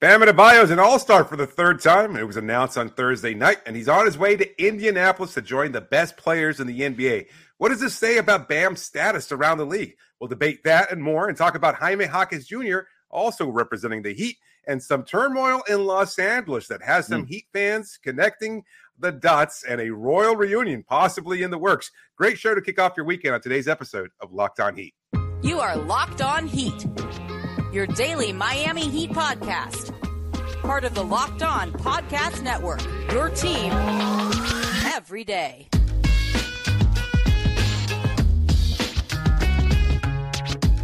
Bam Adebayo is an all-star for the third time. It was announced on Thursday night, and he's on his way to Indianapolis to join the best players in the NBA. What does this say about Bam's status around the league? We'll debate that and more and talk about Jaime Jaquez Jr., also representing the Heat, and some turmoil in Los Angeles that has some mm. Heat fans connecting the dots and a royal reunion possibly in the works. Great show to kick off your weekend on today's episode of Locked On Heat. You are Locked On Heat your daily Miami Heat podcast. Part of the Locked On Podcast Network. Your team every day.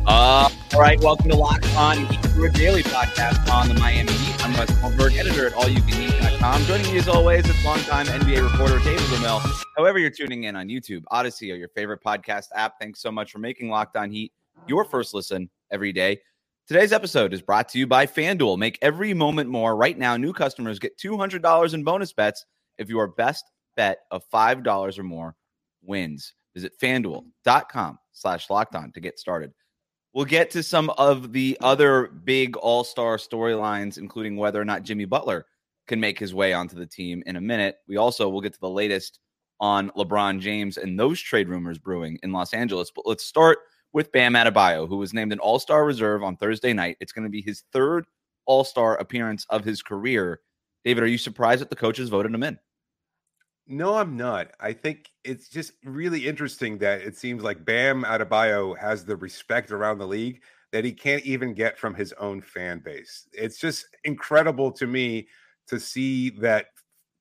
Uh, all right, welcome to Locked On Heat, your daily podcast on the Miami Heat. I'm Wes Goldberg, editor at allucanheat.com. Joining me as always is longtime NBA reporter David Ramil. However, you're tuning in on YouTube, Audacy, or your favorite podcast app, thanks so much for making Locked On Heat your first listen every day. Today's episode is brought to you by FanDuel. Make every moment more. Right now, new customers get $200 in bonus bets if your best bet of $5 or more wins. Visit fanduel.com slash locked on to get started. We'll get to some of the other big all star storylines, including whether or not Jimmy Butler can make his way onto the team in a minute. We also will get to the latest on LeBron James and those trade rumors brewing in Los Angeles. But let's start with Bam Adebayo, who was named an All Star reserve on Thursday night. It's going to be his third All Star appearance of his career. David, are you surprised that the coaches voted him in? No, I'm not. I think it's just really interesting that it seems like Bam Adebayo has the respect around the league that he can't even get from his own fan base. It's just incredible to me to see that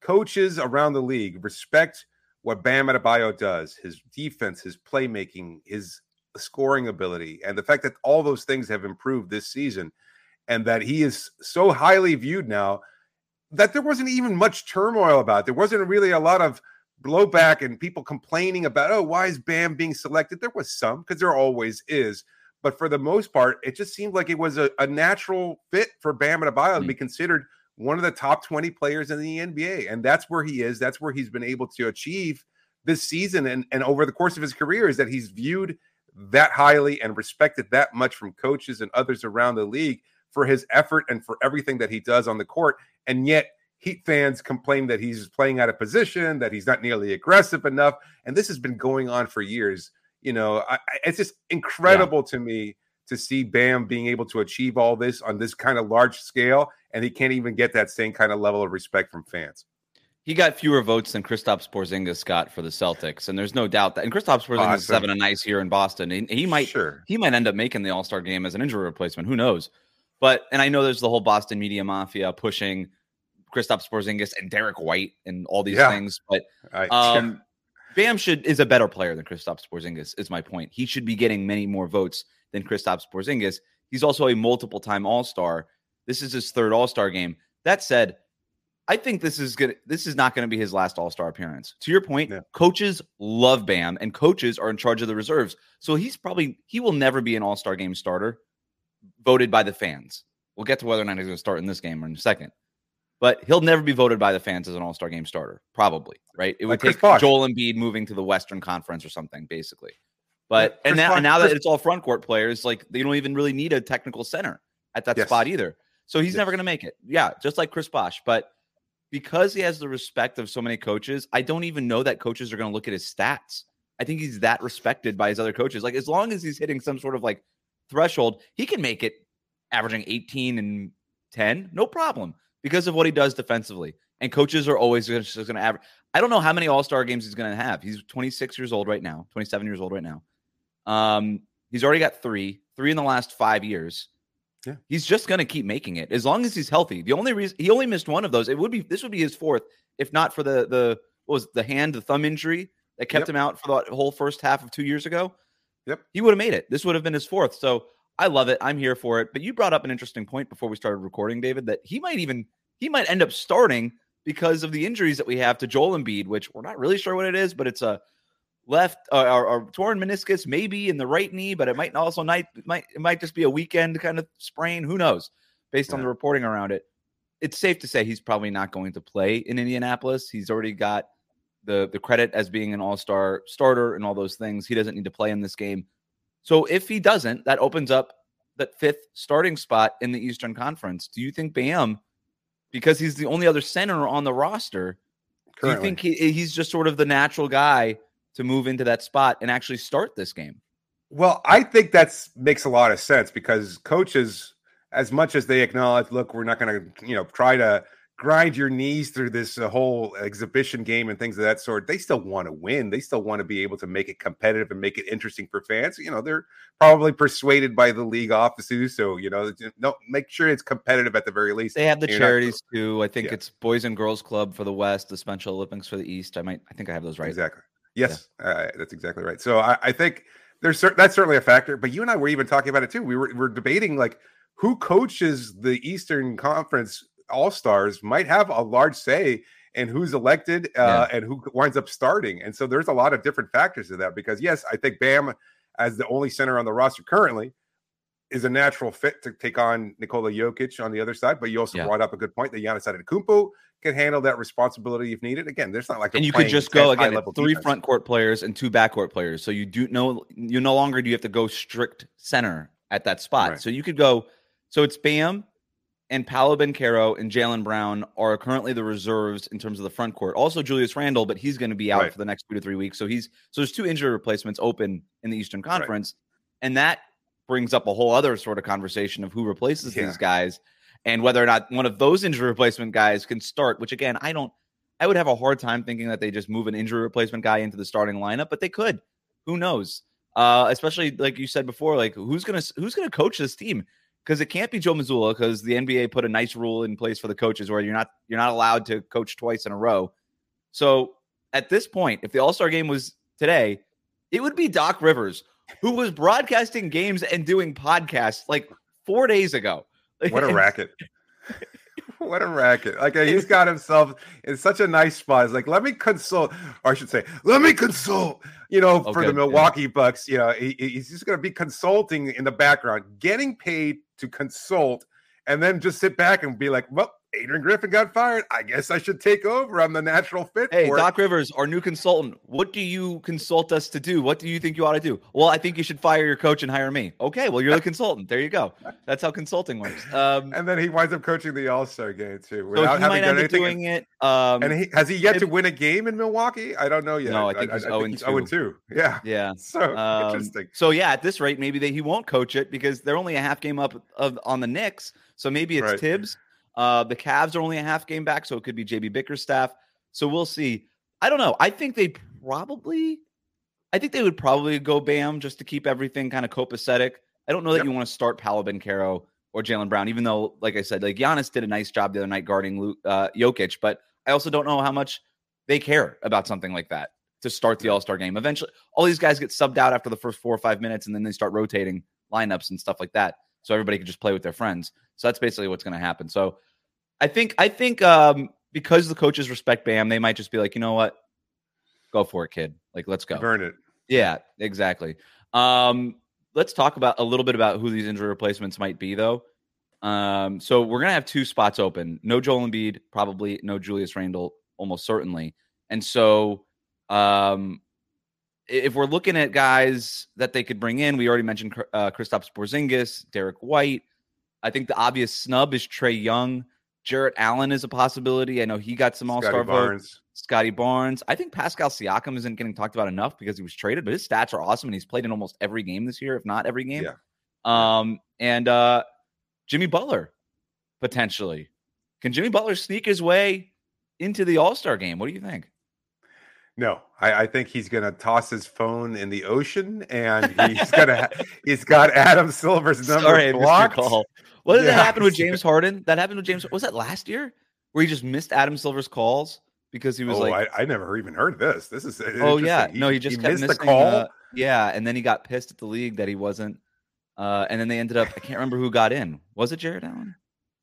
coaches around the league respect what Bam Adebayo does, his defense, his playmaking, his scoring ability and the fact that all those things have improved this season and that he is so highly viewed now that there wasn't even much turmoil about. There wasn't really a lot of blowback and people complaining about, oh, why is Bam being selected? There was some because there always is. But for the most part, it just seemed like it was a, a natural fit for Bam Adebayo mm-hmm. to be considered one of the top 20 players in the NBA. And that's where he is. That's where he's been able to achieve this season and, and over the course of his career is that he's viewed – that highly and respected that much from coaches and others around the league for his effort and for everything that he does on the court. And yet, Heat fans complain that he's playing out of position, that he's not nearly aggressive enough. And this has been going on for years. You know, I, it's just incredible yeah. to me to see Bam being able to achieve all this on this kind of large scale. And he can't even get that same kind of level of respect from fans he got fewer votes than Kristaps Porzingis got for the Celtics, and there's no doubt that. And Kristaps Porzingis awesome. is having a nice year in Boston. He, he might sure. he might end up making the All Star game as an injury replacement. Who knows? But and I know there's the whole Boston media mafia pushing Kristaps Porzingis and Derrick White and all these yeah. things. But um, Bam should is a better player than Kristaps Porzingis. Is my point. He should be getting many more votes than Kristaps Porzingis. He's also a multiple time All Star. This is his third All Star game. That said I think this is gonna This is not going to be his last All Star appearance. To your point, yeah. coaches love Bam, and coaches are in charge of the reserves. So he's probably he will never be an All Star game starter, voted by the fans. We'll get to whether or not he's going to start in this game or in a second, but he'll never be voted by the fans as an All Star game starter. Probably, right? It would like take Joel Embiid moving to the Western Conference or something, basically. But yeah, and now, and now that it's all front court players, like they don't even really need a technical center at that yes. spot either. So he's yes. never going to make it. Yeah, just like Chris Bosh, but because he has the respect of so many coaches, I don't even know that coaches are going to look at his stats. I think he's that respected by his other coaches. Like as long as he's hitting some sort of like threshold, he can make it averaging 18 and 10, no problem, because of what he does defensively. And coaches are always going to average. I don't know how many All Star games he's going to have. He's 26 years old right now, 27 years old right now. Um, he's already got three, three in the last five years. Yeah. He's just going to keep making it as long as he's healthy. The only reason he only missed one of those, it would be this would be his fourth, if not for the the what was it, the hand, the thumb injury that kept yep. him out for the whole first half of two years ago. Yep. He would have made it. This would have been his fourth. So I love it. I'm here for it. But you brought up an interesting point before we started recording, David, that he might even he might end up starting because of the injuries that we have to Joel Embiid, which we're not really sure what it is, but it's a left uh, or, or, torn meniscus, maybe in the right knee, but it might also might might it might just be a weekend kind of sprain. Who knows? Based yeah. on the reporting around it, it's safe to say he's probably not going to play in Indianapolis. He's already got the the credit as being an All Star starter and all those things. He doesn't need to play in this game. So if he doesn't, that opens up that fifth starting spot in the Eastern Conference. Do you think Bam, because he's the only other center on the roster, Currently. do you think he, he's just sort of the natural guy to move into that spot and actually start this game? Well, I think that makes a lot of sense because coaches, as much as they acknowledge, look, we're not going to, you know, try to grind your knees through this uh, whole exhibition game and things of that sort. They still want to win. They still want to be able to make it competitive and make it interesting for fans. You know, they're probably persuaded by the league offices, so you know, no, make sure it's competitive at the very least. They have the charities not, too. I think yeah. it's Boys and Girls Club for the West, the Special Olympics for the East. I might, I think I have those right. Exactly. Yes, yeah. uh, that's exactly right. So I, I think there's that's certainly a factor. But you and I were even talking about it too. We were we're debating like who coaches the Eastern Conference All Stars might have a large say in who's elected uh, yeah. and who winds up starting. And so there's a lot of different factors to that. Because yes, I think Bam, as the only center on the roster currently, is a natural fit to take on Nikola Jokic on the other side. But you also yeah. brought up a good point that Giannis Antetokounmpo can handle that responsibility if needed. Again, there's not like and you could just go again three defense. front court players and two back court players. So you do no you no longer do you have to go strict center at that spot. Right. So you could go. So it's Bam and Paolo Banchero and Jaylen Brown are currently the reserves in terms of the front court. Also Julius Randle, but he's going to be out right. for the next two to three weeks. So he's so there's two injury replacements open in the Eastern Conference, right. and that brings up a whole other sort of conversation of who replaces yeah. these guys and whether or not one of those injury replacement guys can start, which again, I don't I would have a hard time thinking that they just move an injury replacement guy into the starting lineup, but they could. Who knows? Uh, especially like you said before, like who's gonna who's gonna coach this team? Because it can't be Joe Mazzulla, because the NBA put a nice rule in place for the coaches where you're not you're not allowed to coach twice in a row. So at this point, if the All Star game was today, it would be Doc Rivers, who was broadcasting games and doing podcasts like four days ago. What a racket. what a racket. Like he's got himself in such a nice spot. It's like, let me consult, or I should say, let me consult, you know, okay, for the Milwaukee yeah. Bucks. You know, he, he's just going to be consulting in the background, getting paid to consult, and then just sit back and be like, well, Adrian Griffin got fired. I guess I should take over. I'm the natural fit. Hey, Doc it. Rivers, our new consultant. What do you consult us to do? What do you think you ought to do? Well, I think you should fire your coach and hire me. Okay, well, you're the consultant. There you go. That's how consulting works. Um, and then he winds up coaching the All Star game too, without so having done anything. Doing it. Um, and he, has he yet to win a game in Milwaukee? I don't know yet. No, I think he's I, I 0 2. 0 2. Yeah. Yeah. So um, interesting. So yeah, at this rate, maybe they, he won't coach it because they're only a half game up of on the Knicks. So maybe it's right. Thibs uh, the Cavs are only a half game back, so it could be JB Bickerstaff. So we'll see. I don't know. I think they probably, I think they would probably go Bam just to keep everything kind of copacetic. I don't know that yep. you want to start Paolo Banchero or Jaylen Brown, even though, like I said, like Giannis did a nice job the other night guarding Luke, uh, Jokic, but I also don't know how much they care about something like that to start the All Star game. Eventually, all these guys get subbed out after the first four or five minutes, and then they start rotating lineups and stuff like that, so everybody can just play with their friends. So that's basically what's going to happen. So I think I think um, because the coaches respect Bam, they might just be like, you know what, go for it, kid. Like, let's go. Burn it. Yeah, exactly. Um, let's talk about a little bit about who these injury replacements might be, though. Um, so we're gonna have two spots open. No Joel Embiid, probably no Julius Randle, almost certainly. And so, um, if we're looking at guys that they could bring in, we already mentioned uh, Kristaps Porzingis, Derrick White. I think the obvious snub is Trae Young. Jarrett Allen is a possibility. I know he got some All Star votes. Scottie Barnes. I think Pascal Siakam isn't getting talked about enough because he was traded, but his stats are awesome and he's played in almost every game this year, if not every game. Yeah. Um, and uh, Jimmy Butler potentially. Can Jimmy Butler sneak his way into the All Star game? What do you think? No, I, I, think he's going to toss his phone in the ocean, and he's going to he's got Adam Silver's number Sorry, blocked. Call. What did yeah. that happen with James Harden? That happened with James. Was that last year where he just missed Adam Silver's calls because he was oh, like, I, I, never even heard this. This is oh yeah, he, no, he just he missed the call. Uh, yeah, and then he got pissed at the league that he wasn't. Uh, and then they ended up. I can't remember who got in. Was it Jarrett Allen?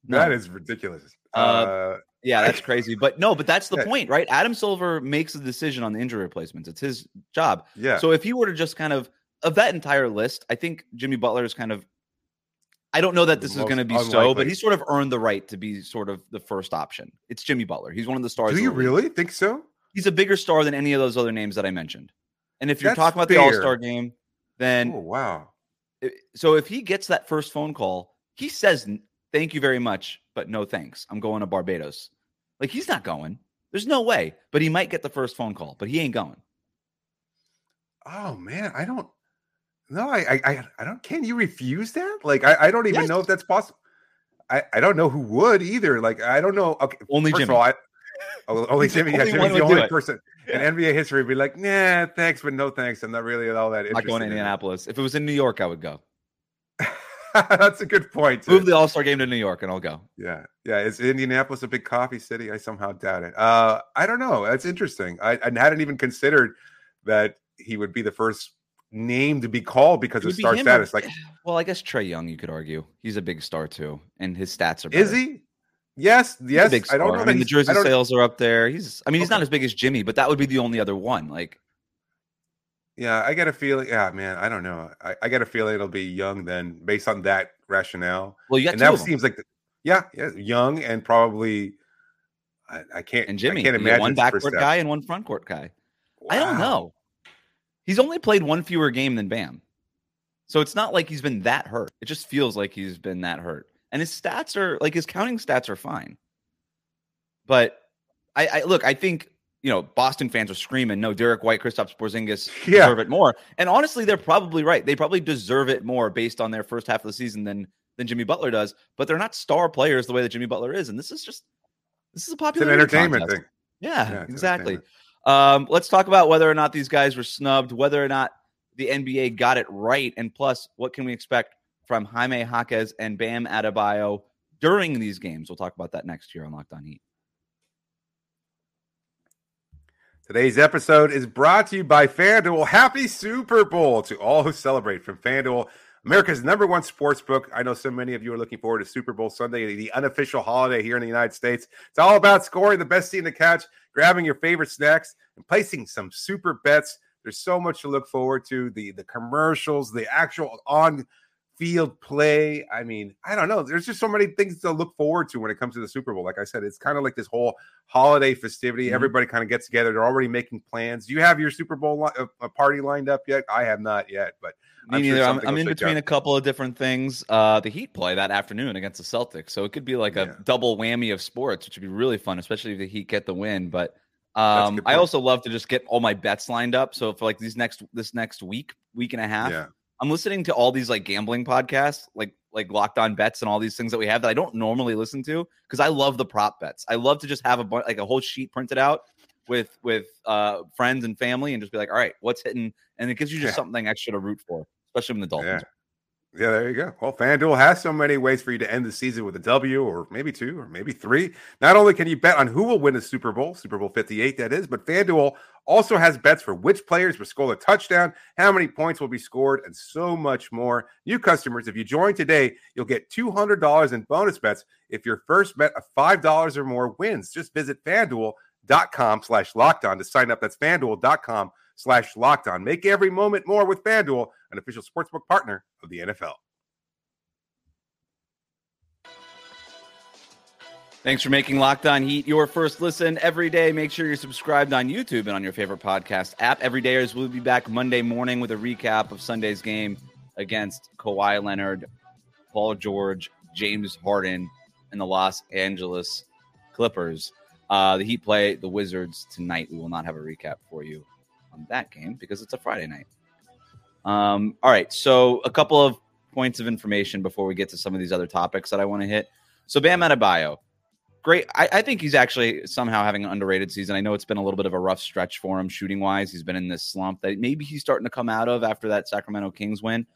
No. That is ridiculous. Uh, uh, yeah, that's crazy. But no, but that's the yeah. point, right? Adam Silver makes the decision on the injury replacements. It's his job. Yeah. So if he were to just kind of of that entire list, I think Jimmy Butler is kind of I don't know that this is going to be unlikely. so, but he's sort of earned the right to be sort of the first option. It's Jimmy Butler. He's one of the stars. Do you really think so? He's a bigger star than any of those other names that I mentioned. And if you're That's talking about fair. the All Star game, then oh, wow, So if he gets that first phone call, he says, "Thank you very much, but no thanks. I'm going to Barbados." Like he's not going. There's no way. But he might get the first phone call, but he ain't going. Oh man, I don't. No, I, I, I don't. Can you refuse that? Like, I, I don't even yes. know if that's possible. I, I don't know who would either. Like, I don't know. Okay, only Jimmy. All, I, oh, only Jimmy. yeah, Jimmy's the only person in NBA history be like, nah, thanks, but no thanks. I'm not really at all that. I'm not going to Indianapolis. If it was in New York, I would go. That's a good point. Move the All Star game to New York, and I'll go. Yeah, yeah. Is Indianapolis a big coffee city? I somehow doubt it. Uh, I don't know. That's interesting. I, I hadn't even considered that he would be the first name to be called because of star status. Or, like, well, I guess Trae Young, you could argue he's a big star too, and his stats are. Better. Is he? Yes, yes. I don't know. I mean, the jersey sales are up there. He's. I mean, he's okay. not as big as Jimmy, but that would be the only other one. Like, yeah, I get a feeling. Yeah, man, I don't know. I, I get a feeling it'll be Young then, based on that rationale. Well, you got and that seems like, the, yeah, yeah, Young and probably. I, I can't. And Jimmy, I can't imagine one backcourt guy and one frontcourt guy. Wow. I don't know. He's only played one fewer game than Bam. So it's not like he's been that hurt. It just feels like he's been that hurt. And his stats are like his counting stats are fine. But I, I look, I think you know, Boston fans are screaming, no, Derrick White, Kristaps Porzingis yeah. deserve it more. And honestly, they're probably right. They probably deserve it more based on their first half of the season than than Jimmy Butler does. But they're not star players the way that Jimmy Butler is. And this is just this is a popular entertainment contest. thing. Yeah, yeah exactly. Um, let's talk about whether or not these guys were snubbed, whether or not the NBA got it right, and plus, what can we expect from Jaime Jaquez and Bam Adebayo during these games? We'll talk about that next year on Locked On Heat. Today's episode is brought to you by FanDuel. Happy Super Bowl to all who celebrate from FanDuel, America's number one sports book. I know so many of you are looking forward to Super Bowl Sunday, the unofficial holiday here in the United States. It's all about scoring the best team to catch, grabbing your favorite snacks, and placing some super bets. There's so much to look forward to. The the commercials, the actual on field play. I mean, I don't know. There's just so many things to look forward to when it comes to the Super Bowl. Like I said, it's kind of like this whole holiday festivity. Mm-hmm. Everybody kind of gets together. They're already making plans. Do you have your Super Bowl li- a party lined up yet? I have not yet, but me I'm neither. Sure I'm, I'm in between a couple of different things. Uh, the Heat play that afternoon against the Celtics, so it could be like a yeah. double whammy of sports, which would be really fun, especially if the Heat get the win. But um, I also love to just get all my bets lined up. So for like these next this next week, week and a half, yeah. I'm listening to all these like gambling podcasts, like like Locked On Bets and all these things that we have that I don't normally listen to because I love the prop bets. I love to just have a bunch like a whole sheet printed out with with uh friends and family and just be like, all right, what's hitting? And it gives you just yeah. something extra to root for, especially when the Dolphins. Yeah. Yeah, there you go. Well, FanDuel has so many ways for you to end the season with a W or maybe two or maybe three. Not only can you bet on who will win the Super Bowl, Super Bowl 58, that is, but FanDuel also has bets for which players will score a touchdown, how many points will be scored, and so much more. New customers, if you join today, you'll get $200 in bonus bets if your first bet of $5 or more wins. Just visit fanduel.com slash locked on to sign up. That's fanduel.com slash locked on. Make every moment more with FanDuel, an official sportsbook partner of the NFL. Thanks for making Locked On Heat your first listen every day. Make sure you're subscribed on YouTube and on your favorite podcast app. Every day, we'll be back Monday morning with a recap of Sunday's game against Kawhi Leonard, Paul George, James Harden, and the Los Angeles Clippers. Uh, the Heat play the Wizards tonight. We will not have a recap for you on that game because it's a Friday night. Um, all right, so a couple of points of information before we get to some of these other topics that I want to hit. So Bam Adebayo, great. I, I, think he's actually somehow having an underrated season. I know it's been a little bit of a rough stretch for him shooting wise. He's been in this slump that maybe he's starting to come out of after that Sacramento Kings win.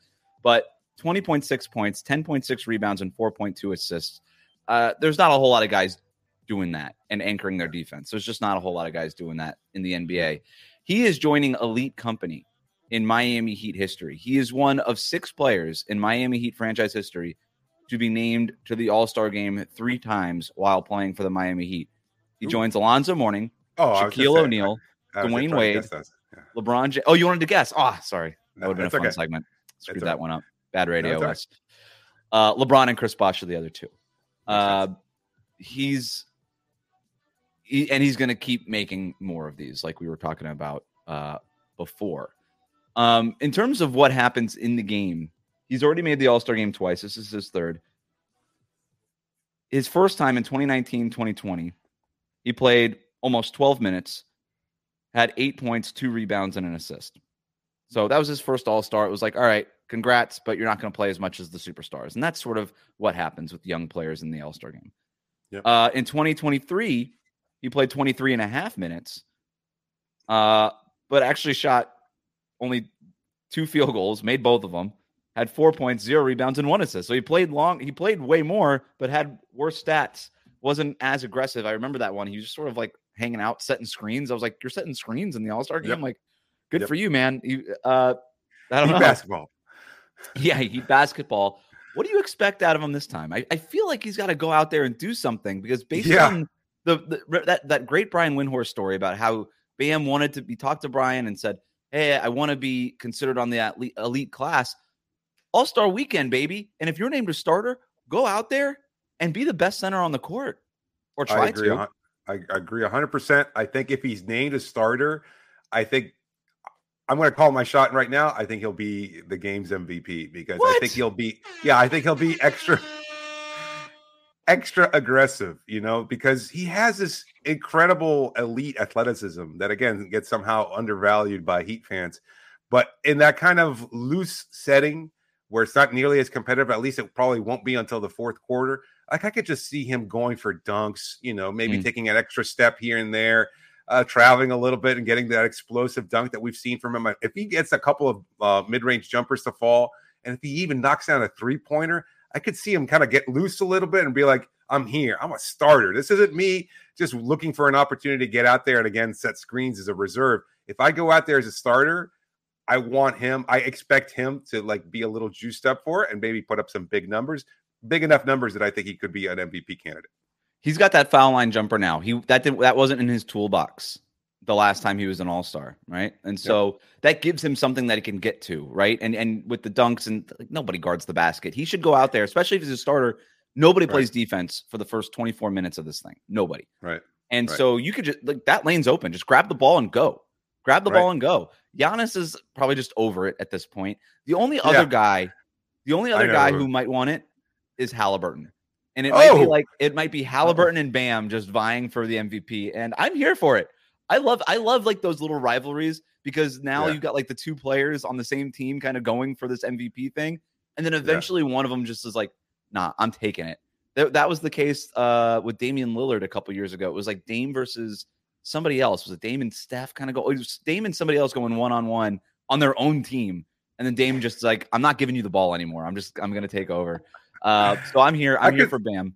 But 20.6 points, 10.6 rebounds, and 4.2 assists. Uh, there's not a whole lot of guys doing that and anchoring their defense. There's just not a whole lot of guys doing that in the NBA. He is joining elite company in Miami Heat history. He is one of six players in Miami Heat franchise history to be named to the All Star game three times while playing for the Miami Heat. He Ooh. joins Alonzo Mourning, oh, Shaquille O'Neal, Dwyane Wade, yeah. LeBron. J- oh, you wanted to guess? Oh, sorry, that would have been a fun okay. segment. Screwed that one up. Bad radio. No, uh, LeBron and Chris Bosh are the other two. Uh, he's he, and he's going to keep making more of these, like we were talking about uh, before. Um, in terms of what happens in the game He's already made the All Star game twice. This is his third. His first time in 2019 2020, he played almost 12 minutes, had eight points, two rebounds, and an assist. So that was his first All Star. It was like, all right, congrats, but you're not going to play as much as the superstars. And that's sort of what happens with young players in the All Star game. Yep. Uh, in 2023, he played 23 and a half minutes, uh, but actually shot only two field goals, made both of them, had four points, zero rebounds, and one assist. So he played long. He played way more, but had worse stats. Wasn't as aggressive. I remember that one. He was just sort of like hanging out, setting screens. I was like, "You're setting screens in the All Star game." Yep. Like, good yep. for you, man. You, uh, I don't know basketball. Yeah, he basketball. What do you expect out of him this time? I, I feel like he's got to go out there and do something because based yeah. on the, the that that great Brian Windhorst story about how Bam wanted to be talked to Brian and said, "Hey, I want to be considered on the elite, elite class, All Star Weekend, baby." And if you're named a starter, go out there and be the best center on the court, or try I agree, to. I agree 100%. I think if he's named a starter, I think I'm going to call my shot right now. I think he'll be the game's MVP because what? I think he'll be, yeah, I think he'll be extra, extra aggressive, you know, because he has this incredible elite athleticism that, again, gets somehow undervalued by Heat fans. But in that kind of loose setting where it's not nearly as competitive, at least it probably won't be until the fourth quarter like I could just see him going for dunks, you know, maybe mm. taking an extra step here and there, uh, traveling a little bit and getting that explosive dunk that we've seen from him. If he gets a couple of uh, mid range jumpers to fall, and if he even knocks down a three pointer, I could see him kind of get loose a little bit and be like, I'm here. I'm a starter. This isn't me just looking for an opportunity to get out there and again set screens as a reserve. If I go out there as a starter, I want him. I expect him to like be a little juiced up for it and maybe put up some big numbers big enough numbers that I think he could be an MVP candidate. He's got that foul line jumper now. He that didn't that wasn't in his toolbox the last time he was an all-star, right? And so yep. that gives him something that he can get to, right? And and with the dunks and like, nobody guards the basket. He should go out there, especially if he's a starter. Nobody right. plays defense for the first 24 minutes of this thing. Nobody. Right. And right. so you could just like that lane's open. Just grab the ball and go. Grab the right. ball and go. Giannis is probably just over it at this point. The only other yeah. guy, the only other guy who might want it is Halliburton. And it oh. might be oh! like it might be Halliburton and Bam just vying for the MVP. And I'm here for it. I love I love like those little rivalries because now yeah. you've got like the two players on the same team kind of going for this MVP thing. And then eventually yeah. one of them just is like, nah, I'm taking it. That, that was the case uh, with Damian Lillard a couple years ago. It was like Dame versus somebody else. Was it Dame and Steph kind of go? It was Dame and somebody else going one on one on their own team. And then Dame just like, I'm not giving you the ball anymore. I'm just I'm gonna take over. Uh, so I'm here. I'm here for Bam.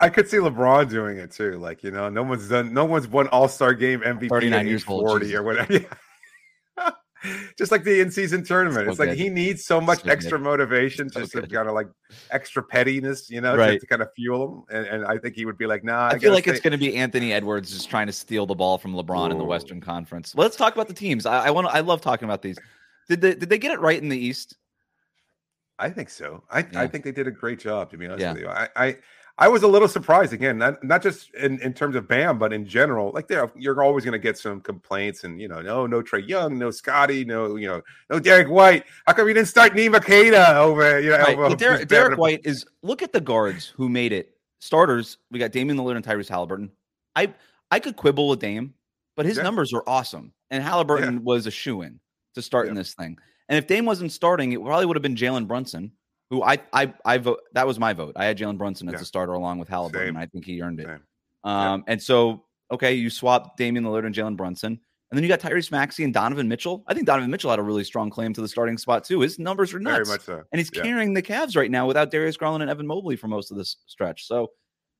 I could see LeBron doing it too. Like you know, no one's done. No one's won All Star Game MVP 39 years 40 old, or whatever. just like the in season tournament. So it's good. like he needs so much so extra good. motivation, so just to kind of like extra pettiness, you know, right. to, to, kind of fuel him. And, and, I think he would be like, nah. I, I feel like stay. it's going to be Anthony Edwards just trying to steal the ball from LeBron Ooh. in the Western Conference. Well, let's talk about the teams. I, I want. I love talking about these. Did they did they get it right in the East? I think so. I, yeah. I think they did a great job. To be honest yeah. with you, I, I I was a little surprised again, not, not just in, in terms of Bam, but in general. Like there, you're always going to get some complaints, and you know, no, no Trae Young, no Scotty, no, you know, no Derrick White. How come you didn't start Neema Queta over? You know, right. Derrick, Derrick White is look at the guards who made it starters. We got Damian Lillard and Tyrese Halliburton. I I could quibble with Dame, but his yeah. numbers are awesome, and Halliburton yeah. was a shoe in to start yeah. in this thing. And if Dame wasn't starting, it probably would have been Jalen Brunson, who I I I vote. That was my vote. I had Jalen Brunson as yeah. a starter along with Halliburton. I think he earned it. Um, yeah. and so okay, you swap Damian Lillard and Jalen Brunson, and then you got Tyrese Maxey and Donovan Mitchell. I think Donovan Mitchell had a really strong claim to the starting spot too. His numbers are nuts, so. and he's yeah. carrying the Cavs right now without Darius Garland and Evan Mobley for most of this stretch. So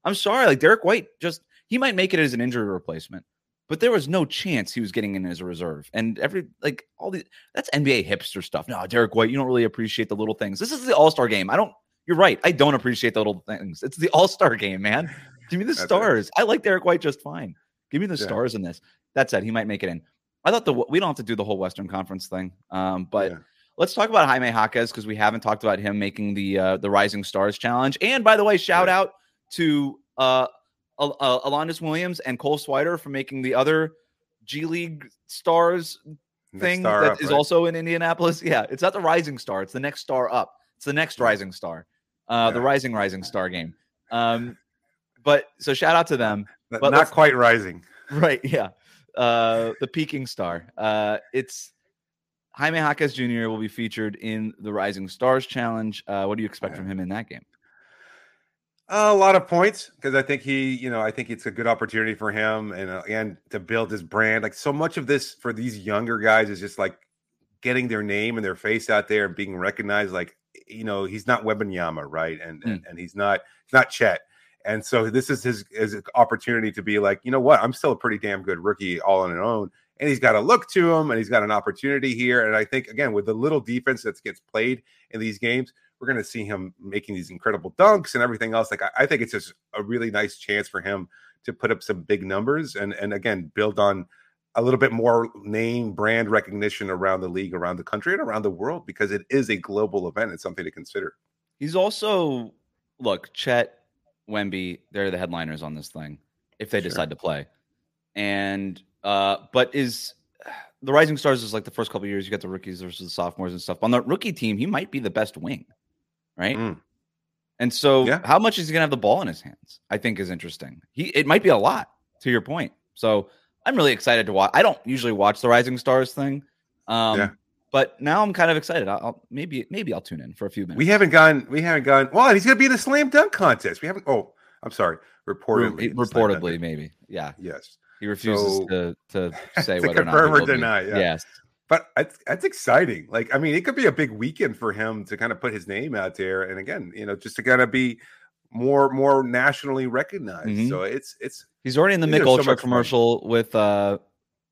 I'm sorry, like Derrick White, just he might make it as an injury replacement but there was no chance he was getting in as a reserve. And every like all the that's NBA hipster stuff. No, Derrick White, you don't really appreciate the little things. This is the All Star game. I don't. You're right. I don't appreciate the little things. It's the All Star game, man. Give me the stars. I like Derrick White just fine. Give me the yeah. stars in this. That said, he might make it in. I thought the we don't have to do the whole Western Conference thing, um, but. Yeah. Let's talk about Jaime Jaquez because we haven't talked about him making the uh, the Rising Stars Challenge. And by the way, shout out to uh, uh, Alondes Williams and Cole Swider for making the other G League Stars thing star that up, is right? also in Indianapolis. Yeah, it's not the Rising Star; it's the next star up. It's the next Rising Star, uh, yeah. the Rising Rising Star game. Um, but so shout out to them. But not quite rising. Right. Yeah. Uh, the peaking star. Uh, it's Jaime Jaquez Jr. will be featured in the Rising Stars Challenge. Uh, what do you expect yeah. from him in that game? A lot of points because I think he, you know, I think it's a good opportunity for him and uh, and to build his brand. Like so much of this for these younger guys is just like getting their name and their face out there and being recognized. Like you know, he's not Wembanyama, right? And mm. and, and he's not he's not Chet. And so this is his, his opportunity to be like, you know what, I'm still a pretty damn good rookie all on his own. And he's got a look to him and he's got an opportunity here. And I think again, with the little defense that gets played in these games, we're going to see him making these incredible dunks and everything else. Like I, I, think it's just a really nice chance for him to put up some big numbers and and again build on a little bit more name brand recognition around the league, around the country, and around the world because it is a global event. It's something to consider. He's also look Chet Wemby. They're the headliners on this thing if they sure. decide to play, and uh, but is the Rising Stars is like the first couple years you got the rookies versus the sophomores and stuff. On the rookie team, he might be the best wing right? Mm. And so, yeah. how much is he going to have the ball in his hands? I think is interesting. He it might be a lot to your point. So I'm really excited to watch. I don't usually watch the Rising Stars thing, um, yeah. but now I'm kind of excited. I'll maybe maybe I'll tune in for a few minutes. We haven't gone. We haven't gone. Well, he's going to be in the slam dunk contest. We haven't. Oh, I'm sorry. Reportedly, reportedly, maybe. Yeah. Yes. He refuses so, to to say to whether confirm or, or deny. Yeah. Yes but that's, that's exciting. Like, I mean, it could be a big weekend for him to kind of put his name out there, and again, you know, just to kind of be more more nationally recognized. Mm-hmm. So it's it's he's already in the Mich Ultra so commercial fun. with uh,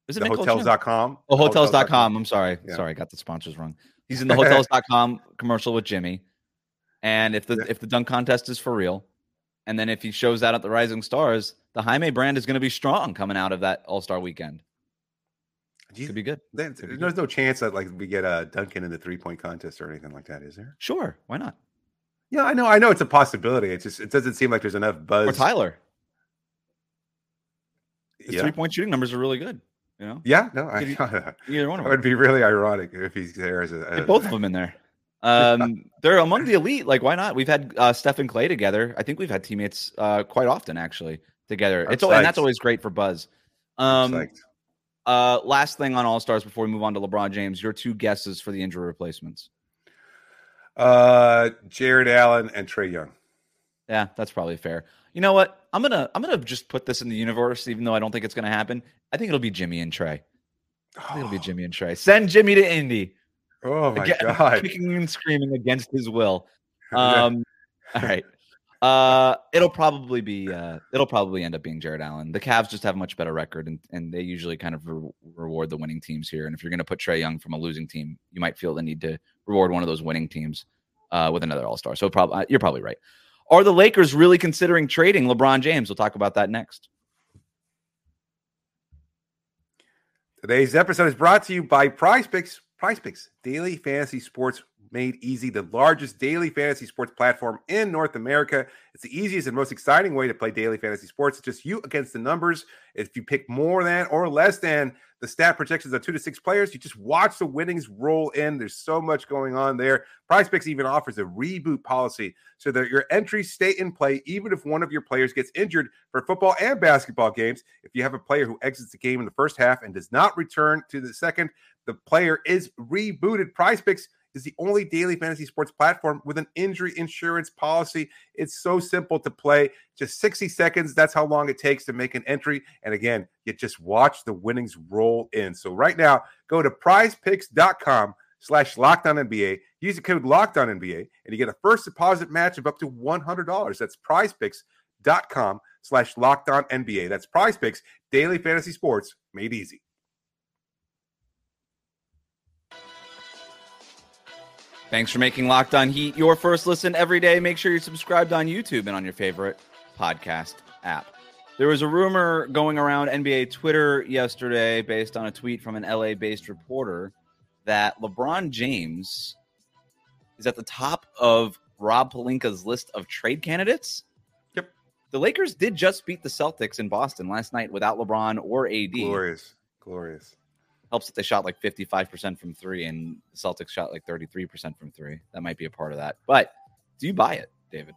is it the hotels.com? Oh, hotels.com. hotels.com. I'm sorry, yeah. sorry, I got the sponsors wrong. He's in the hotels.com commercial with Jimmy, and if the yeah. if the dunk contest is for real, and then if he shows that at the Rising Stars, the Jaime brand is going to be strong coming out of that All Star weekend. You, Could be good. There's, there's no chance that like we get a Duncan in the three point contest or anything like that, is there? Sure, why not? Yeah, I know. I know it's a possibility. It just it doesn't seem like there's enough buzz. Or Tyler. His yeah. three point shooting numbers are really good. You know? Yeah, no, I, either one of them. It would be really ironic if he's there as a. both of them in there. Um, they're among the elite. Like, why not? We've had uh, Steph and Klay together. I think we've had teammates uh, quite often actually together. I'm it's psyched. and that's always great for buzz. Um, uh, last thing on All Stars before we move on to LeBron James, your two guesses for the injury replacements. Uh, Jarrett Allen and Trae Young. Yeah, that's probably fair. You know what? I'm gonna I'm gonna just put this in the universe, even though I don't think it's gonna happen. I think it'll be Jimmy and Trae. I think it'll be Jimmy and Trae. Send Jimmy to Indy. Oh my Again, god! Kicking and screaming against his will. Um, all right. Uh, it'll probably be uh, it'll probably end up being Jarrett Allen. The Cavs just have a much better record, and, and they usually kind of re- reward the winning teams here. And if you're going to put Trae Young from a losing team, you might feel the need to reward one of those winning teams uh, with another All Star. So probably uh, you're probably right. Are the Lakers really considering trading LeBron James? We'll talk about that next. Today's episode is brought to you by Prize Picks. Prize Picks, daily fantasy sports made easy, the largest daily fantasy sports platform in North America. It's the easiest and most exciting way to play daily fantasy sports. It's just you against the numbers. If you pick more than or less than the stat projections of two to six players, you just watch the winnings roll in. There's so much going on there. Prize Picks even offers a reboot policy so that your entries stay in play even if one of your players gets injured for football and basketball games. If you have a player who exits the game in the first half and does not return to the second, the player is rebooted. Prize Picks is the only daily fantasy sports platform with an injury insurance policy. It's so simple to play, just 60 seconds. That's how long it takes to make an entry. And again, you just watch the winnings roll in. So right now, go to prizepicks.com slash locked on NBA. Use the code locked on NBA and you get a first deposit match of up to $100. That's prizepicks.com slash locked on NBA. That's prizepicks, daily fantasy sports made easy. Thanks for making Locked On Heat your first listen every day. Make sure you're subscribed on YouTube and on your favorite podcast app. There was a rumor going around NBA Twitter yesterday based on a tweet from an LA based reporter that LeBron James is at the top of Rob Pelinka's list of trade candidates. Yep. The Lakers did just beat the Celtics in Boston last night without LeBron or AD. Glorious. Glorious. Helps that they shot like 55% from three and the Celtics shot like 33% from three. That might be a part of that. But do you buy it, David?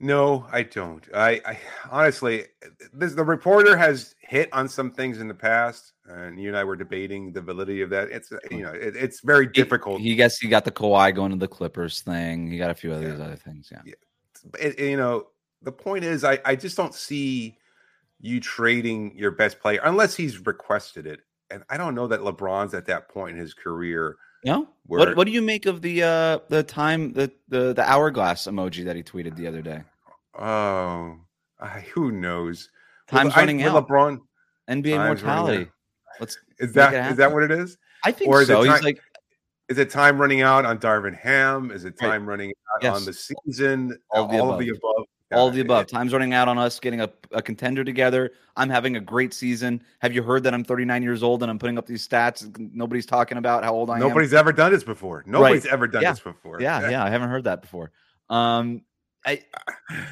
No, I don't. I, I honestly, this, the reporter has hit on some things in the past, and you and I were debating the validity of that. It's you know, it, it's very difficult. He, he guess he got the Kawhi going to the Clippers thing. He got a few of yeah. these other things. Yeah. yeah. It, you know, the point is, I I just don't see you trading your best player unless he's requested it. And I don't know that LeBron's at that point in his career. Yeah. Where... What What do you make of the uh the time the the the hourglass emoji that he tweeted the other day? Oh, I, who knows? Time's well, running I, out. LeBron NBA mortality. Let's is that is that what it is? I think or is so. It time, He's like, is it time running out on Darvin Ham? Is it time right. running out yes. on the season? All, all of the above. All of the above. Time's running out on us getting a, a contender together. I'm having a great season. Have you heard that I'm 39 years old and I'm putting up these stats? Nobody's talking about how old I Nobody's am. Nobody's ever done this before. Nobody's right. ever done yeah. this before. Yeah, yeah, I haven't heard that before. Um, I,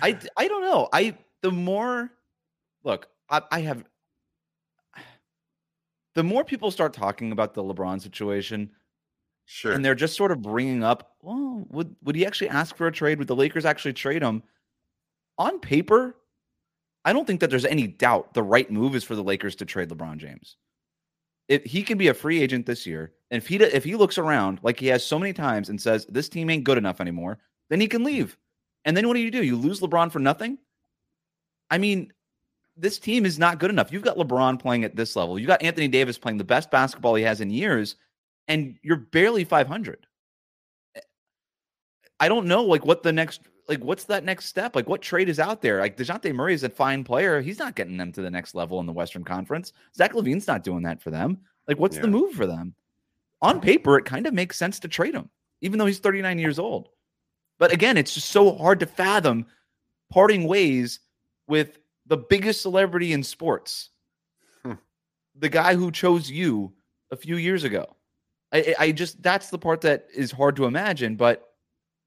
I, I don't know. I the more look, I, I have the more people start talking about the LeBron situation, sure, and they're just sort of bringing up, well, would would he actually ask for a trade? Would the Lakers actually trade him? On paper, I don't think that there's any doubt the right move is for the Lakers to trade LeBron James. If he can be a free agent this year, and if he if he looks around like he has so many times and says this team ain't good enough anymore, then he can leave. And then what do you do? You lose LeBron for nothing? I mean, this team is not good enough. You've got LeBron playing at this level. You got Anthony Davis playing the best basketball he has in years, and you're barely 500. I don't know like what the next like what's that next step? Like what trade is out there? Like DeJounte Murray is a fine player. He's not getting them to the next level in the Western Conference. Zach LaVine's not doing that for them. Like what's yeah. the move for them? On paper, it kind of makes sense to trade him, even though he's 39 years old. But again, it's just so hard to fathom parting ways with the biggest celebrity in sports. Hmm. The guy who chose you a few years ago. I, I just that's the part that is hard to imagine, but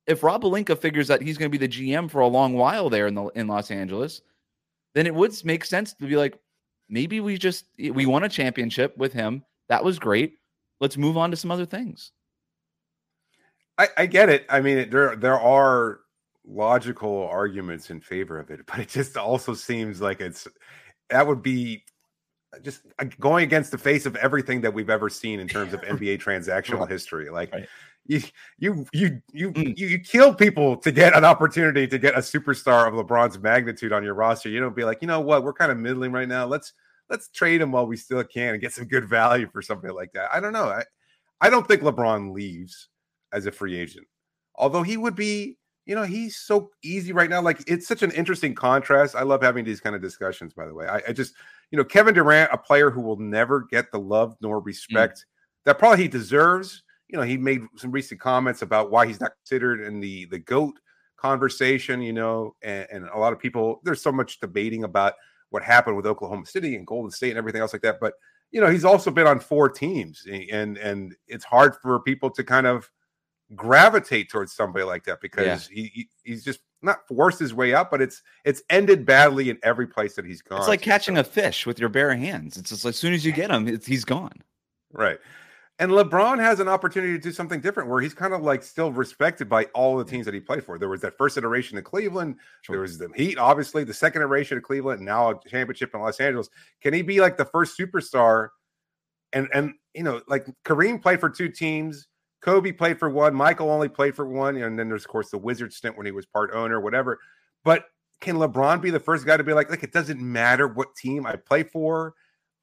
if Rob Pelinka figures that he's going to be the GM for a long while there in the in Los Angeles, then it would make sense to be like, maybe we just we won a championship with him. That was great. Let's move on to some other things. I, I get it. I mean, there there are logical arguments in favor of it, but it just also seems like it's that would be just uh, going against the face of everything that we've ever seen in terms of NBA transactional history. Like right you you you you mm. you, you kill people to get an opportunity to get a superstar of LeBron's magnitude on your roster. You don't be like, you know what, we're kind of middling right now. Let's let's trade him while we still can and get some good value for something like that. I don't know. I I don't think LeBron leaves as a free agent, although he would be. You know, he's so easy right now. Like it's such an interesting contrast. I love having these kind of discussions. By the way, I, I just, you know, Kevin Durant, a player who will never get the love nor mm. respect mm. that probably he deserves you know, he made some recent comments about why he's not considered in the the goat conversation. You know, and, and a lot of people there's so much debating about what happened with Oklahoma City and Golden State and everything else like that. But you know, he's also been on four teams, and and it's hard for people to kind of gravitate towards somebody like that because yeah. he, he, he's just not forced his way up, but it's it's ended badly in every place that he's gone. It's like catching a fish with your bare hands. It's just as soon as you get him, he's gone. Right. And LeBron has an opportunity to do something different where he's kind of like still respected by all the teams that he played for. There was that first iteration of Cleveland, sure. there was the Heat, obviously, the second iteration of Cleveland, now a championship in Los Angeles. Can he be like the first superstar? And and you know, like Kareem played for two teams, Kobe played for one, Michael only played for one, and then there's of course the Wizard stint when he was part owner, whatever. But can LeBron be the first guy to be like, like it doesn't matter what team I play for?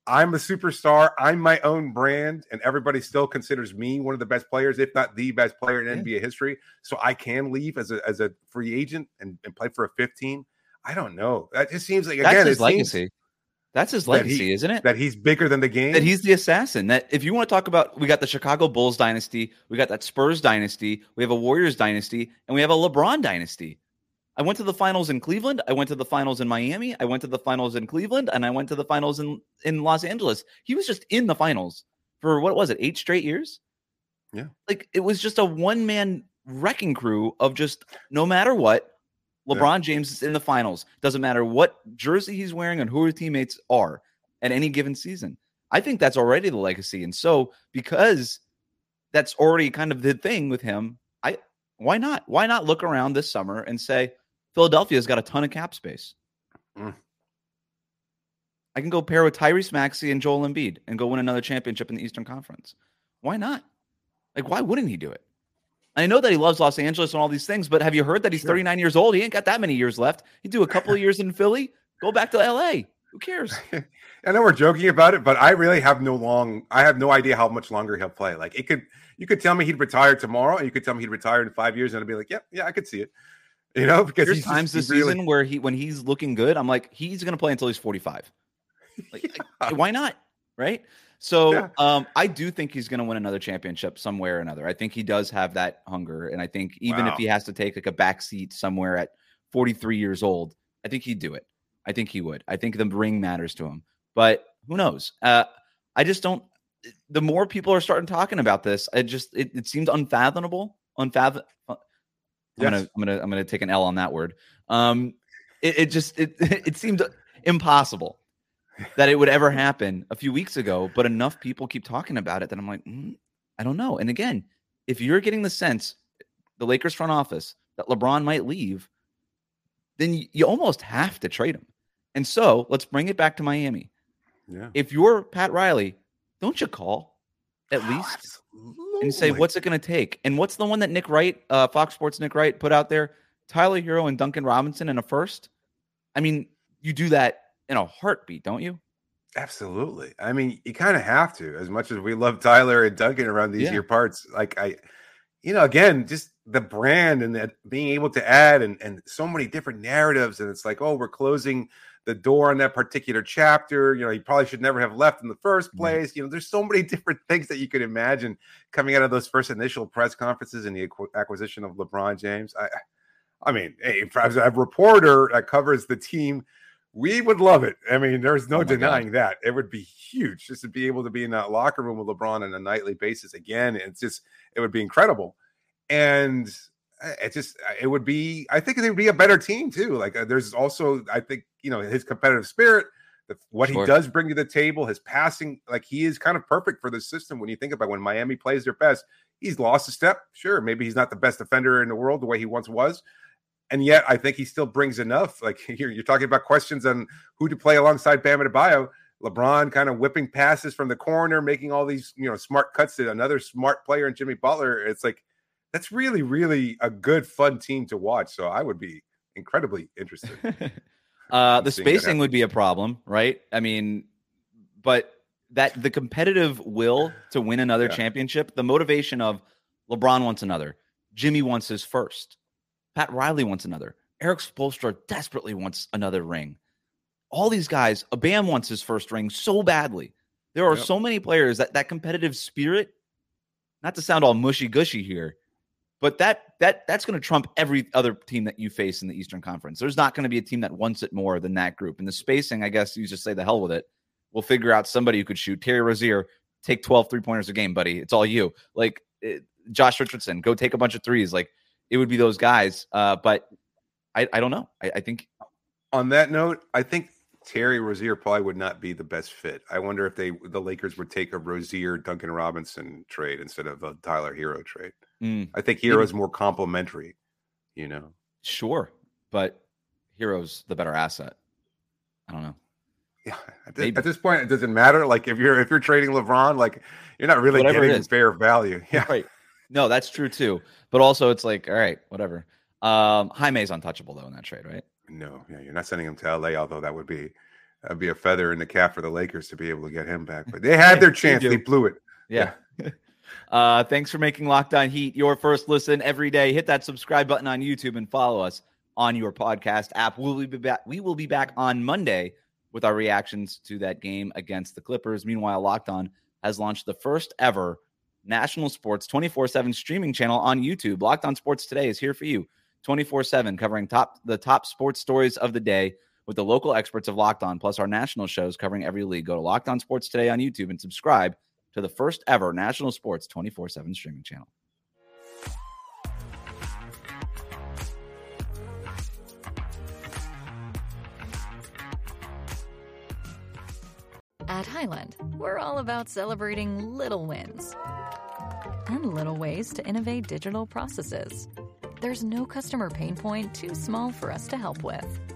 I'm a superstar. I'm my own brand, and everybody still considers me one of the best players, if not the best player in. NBA history. So I can leave as a as a free agent and, and play for a 15. I don't know. That just seems like again That's his legacy. That's his legacy, he, isn't it? That he's bigger than the game. That he's the assassin. That if you want to talk about, we got the Chicago Bulls dynasty, we got that Spurs dynasty, we have a Warriors dynasty, and we have a LeBron dynasty. I went to the finals in Cleveland. I went to the finals in Miami. I went to the finals in Cleveland, and I went to the finals in in Los Angeles. He was just in the finals for what was it, eight straight years? Yeah, like it was just a one man wrecking crew of just no matter what. LeBron yeah. James is in the finals. Doesn't matter what jersey he's wearing and who his teammates are at any given season. I think that's already the legacy. And so because that's already kind of the thing with him, I why not? Why not look around this summer and say Philadelphia's got a ton of cap space? Mm. I can go pair with Tyrese Maxey and Joel Embiid and go win another championship in the Eastern Conference. Why not? Like, why wouldn't he do it? I know that he loves Los Angeles and all these things, but have you heard that he's sure. 39 years old? He ain't got that many years left. He'd do a couple of years in Philly, go back to LA. Who cares? I know we're joking about it, but I really have no long. I have no idea how much longer he'll play. Like it could, you could tell me he'd retire tomorrow, and you could tell me he'd retire in five years, and I'd be like, yeah, yeah, I could see it. You know, because there's times this really... season where he, when he's looking good, I'm like, he's going to play until he's 45. Like, yeah. why not? Right? So yeah. um, I do think he's going to win another championship somewhere or another. I think he does have that hunger, and I think even wow. if he has to take like a back seat somewhere at 43 years old, I think he'd do it. I think he would. I think the ring matters to him, but who knows? Uh, I just don't. The more people are starting talking about this, it just it, it seems unfathomable. Unfathom. I'm yes. gonna I'm gonna I'm gonna take an L on that word. Um, it, it just it it seemed impossible that it would ever happen a few weeks ago, but enough people keep talking about it that I'm like, mm, I don't know. And again, if you're getting the sense, the Lakers front office, that LeBron might leave, then you, you almost have to trade him. And so let's bring it back to Miami. Yeah. If you're Pat Riley, don't you call at oh, least absolutely. And say, what's it going to take? And what's the one that Nick Wright, uh, Fox Sports Nick Wright, put out there? Tyler Herro and Duncan Robinson in a first. I mean, you do that in a heartbeat, don't you? Absolutely. I mean, you kind of have to, as much as we love Tyler and Duncan around these yeah. year parts. Like I, you know, again, just the brand and that being able to add and and so many different narratives, and it's like, oh, we're closing the door on that particular chapter. You know, he probably should never have left in the first place. Mm-hmm. You know, there's so many different things that you could imagine coming out of those first initial press conferences and the acquisition of LeBron James. I, I mean, hey, as a reporter that covers the team we would love it. I mean, there's no oh denying God. that. It would be huge just to be able to be in that locker room with LeBron on a nightly basis again. It's just, it would be incredible. And it just, it would be, I think it would be a better team too. Like, uh, there's also, I think, you know, his competitive spirit, the, what sure. he does bring to the table, his passing, like, he is kind of perfect for the system when you think about when Miami plays their best. He's lost a step. Sure. Maybe he's not the best defender in the world the way he once was and yet I think he still brings enough. Like you're, you're talking about questions on who to play alongside Bam Adebayo. LeBron kind of whipping passes from the corner, making all these you know smart cuts to another smart player and Jimmy Butler. It's like that's really, really a good, fun team to watch. So I would be incredibly interested. uh, the spacing would be a problem, right? I mean, but that the competitive will to win another yeah. championship, the motivation of LeBron wants another, Jimmy wants his first. Pat Riley wants another. Erik Spoelstra desperately wants another ring. All these guys, Bam wants his first ring so badly. There are yep. so many players that that competitive spirit, not to sound all mushy gushy here, but that that that's going to trump every other team that you face in the Eastern Conference. There's not going to be a team that wants it more than that group. And the spacing, I guess you just say the hell with it. We'll figure out somebody who could shoot. Terry Rozier, take 12 three pointers a game, buddy. It's all you. Like it, Josh Richardson, go take a bunch of threes. Like it would be those guys. Uh, but I, I don't know. I, I think on that note, I think Terry Rozier probably would not be the best fit. I wonder if they the Lakers would take a Rozier Duncan Robinson trade instead of a Tyler Herro trade. Mm. I think Herro is more complimentary, you know. Sure, but Herro's the better asset. I don't know. Yeah, at this, at this, point, it doesn't matter. Like if you're if you're trading LeBron, like you're not really Whatever getting fair value. Yeah, right. No, that's true too. But also, it's like, all right, whatever. Um, Jaime's untouchable though in that trade, right? No, yeah, you're not sending him to LA, although that would be that'd be a feather in the cap for the Lakers to be able to get him back. But they had their chance, they, they blew it. Yeah. yeah. uh, thanks for making Locked On Heat your first listen every day. Hit that subscribe button on YouTube and follow us on your podcast app. We'll be back. We will be back on Monday with our reactions to that game against the Clippers. Meanwhile, Locked On has launched the first ever national sports 24 7 streaming channel on YouTube. Locked on Sports Today is here for you 24 7, covering top the top sports stories of the day with the local experts of Locked On, plus our national shows covering every league. Go to Locked On Sports Today on YouTube and subscribe to the first ever national sports 24 7 streaming channel. At Highland, we're all about celebrating little wins and little ways to innovate digital processes. There's no customer pain point too small for us to help with.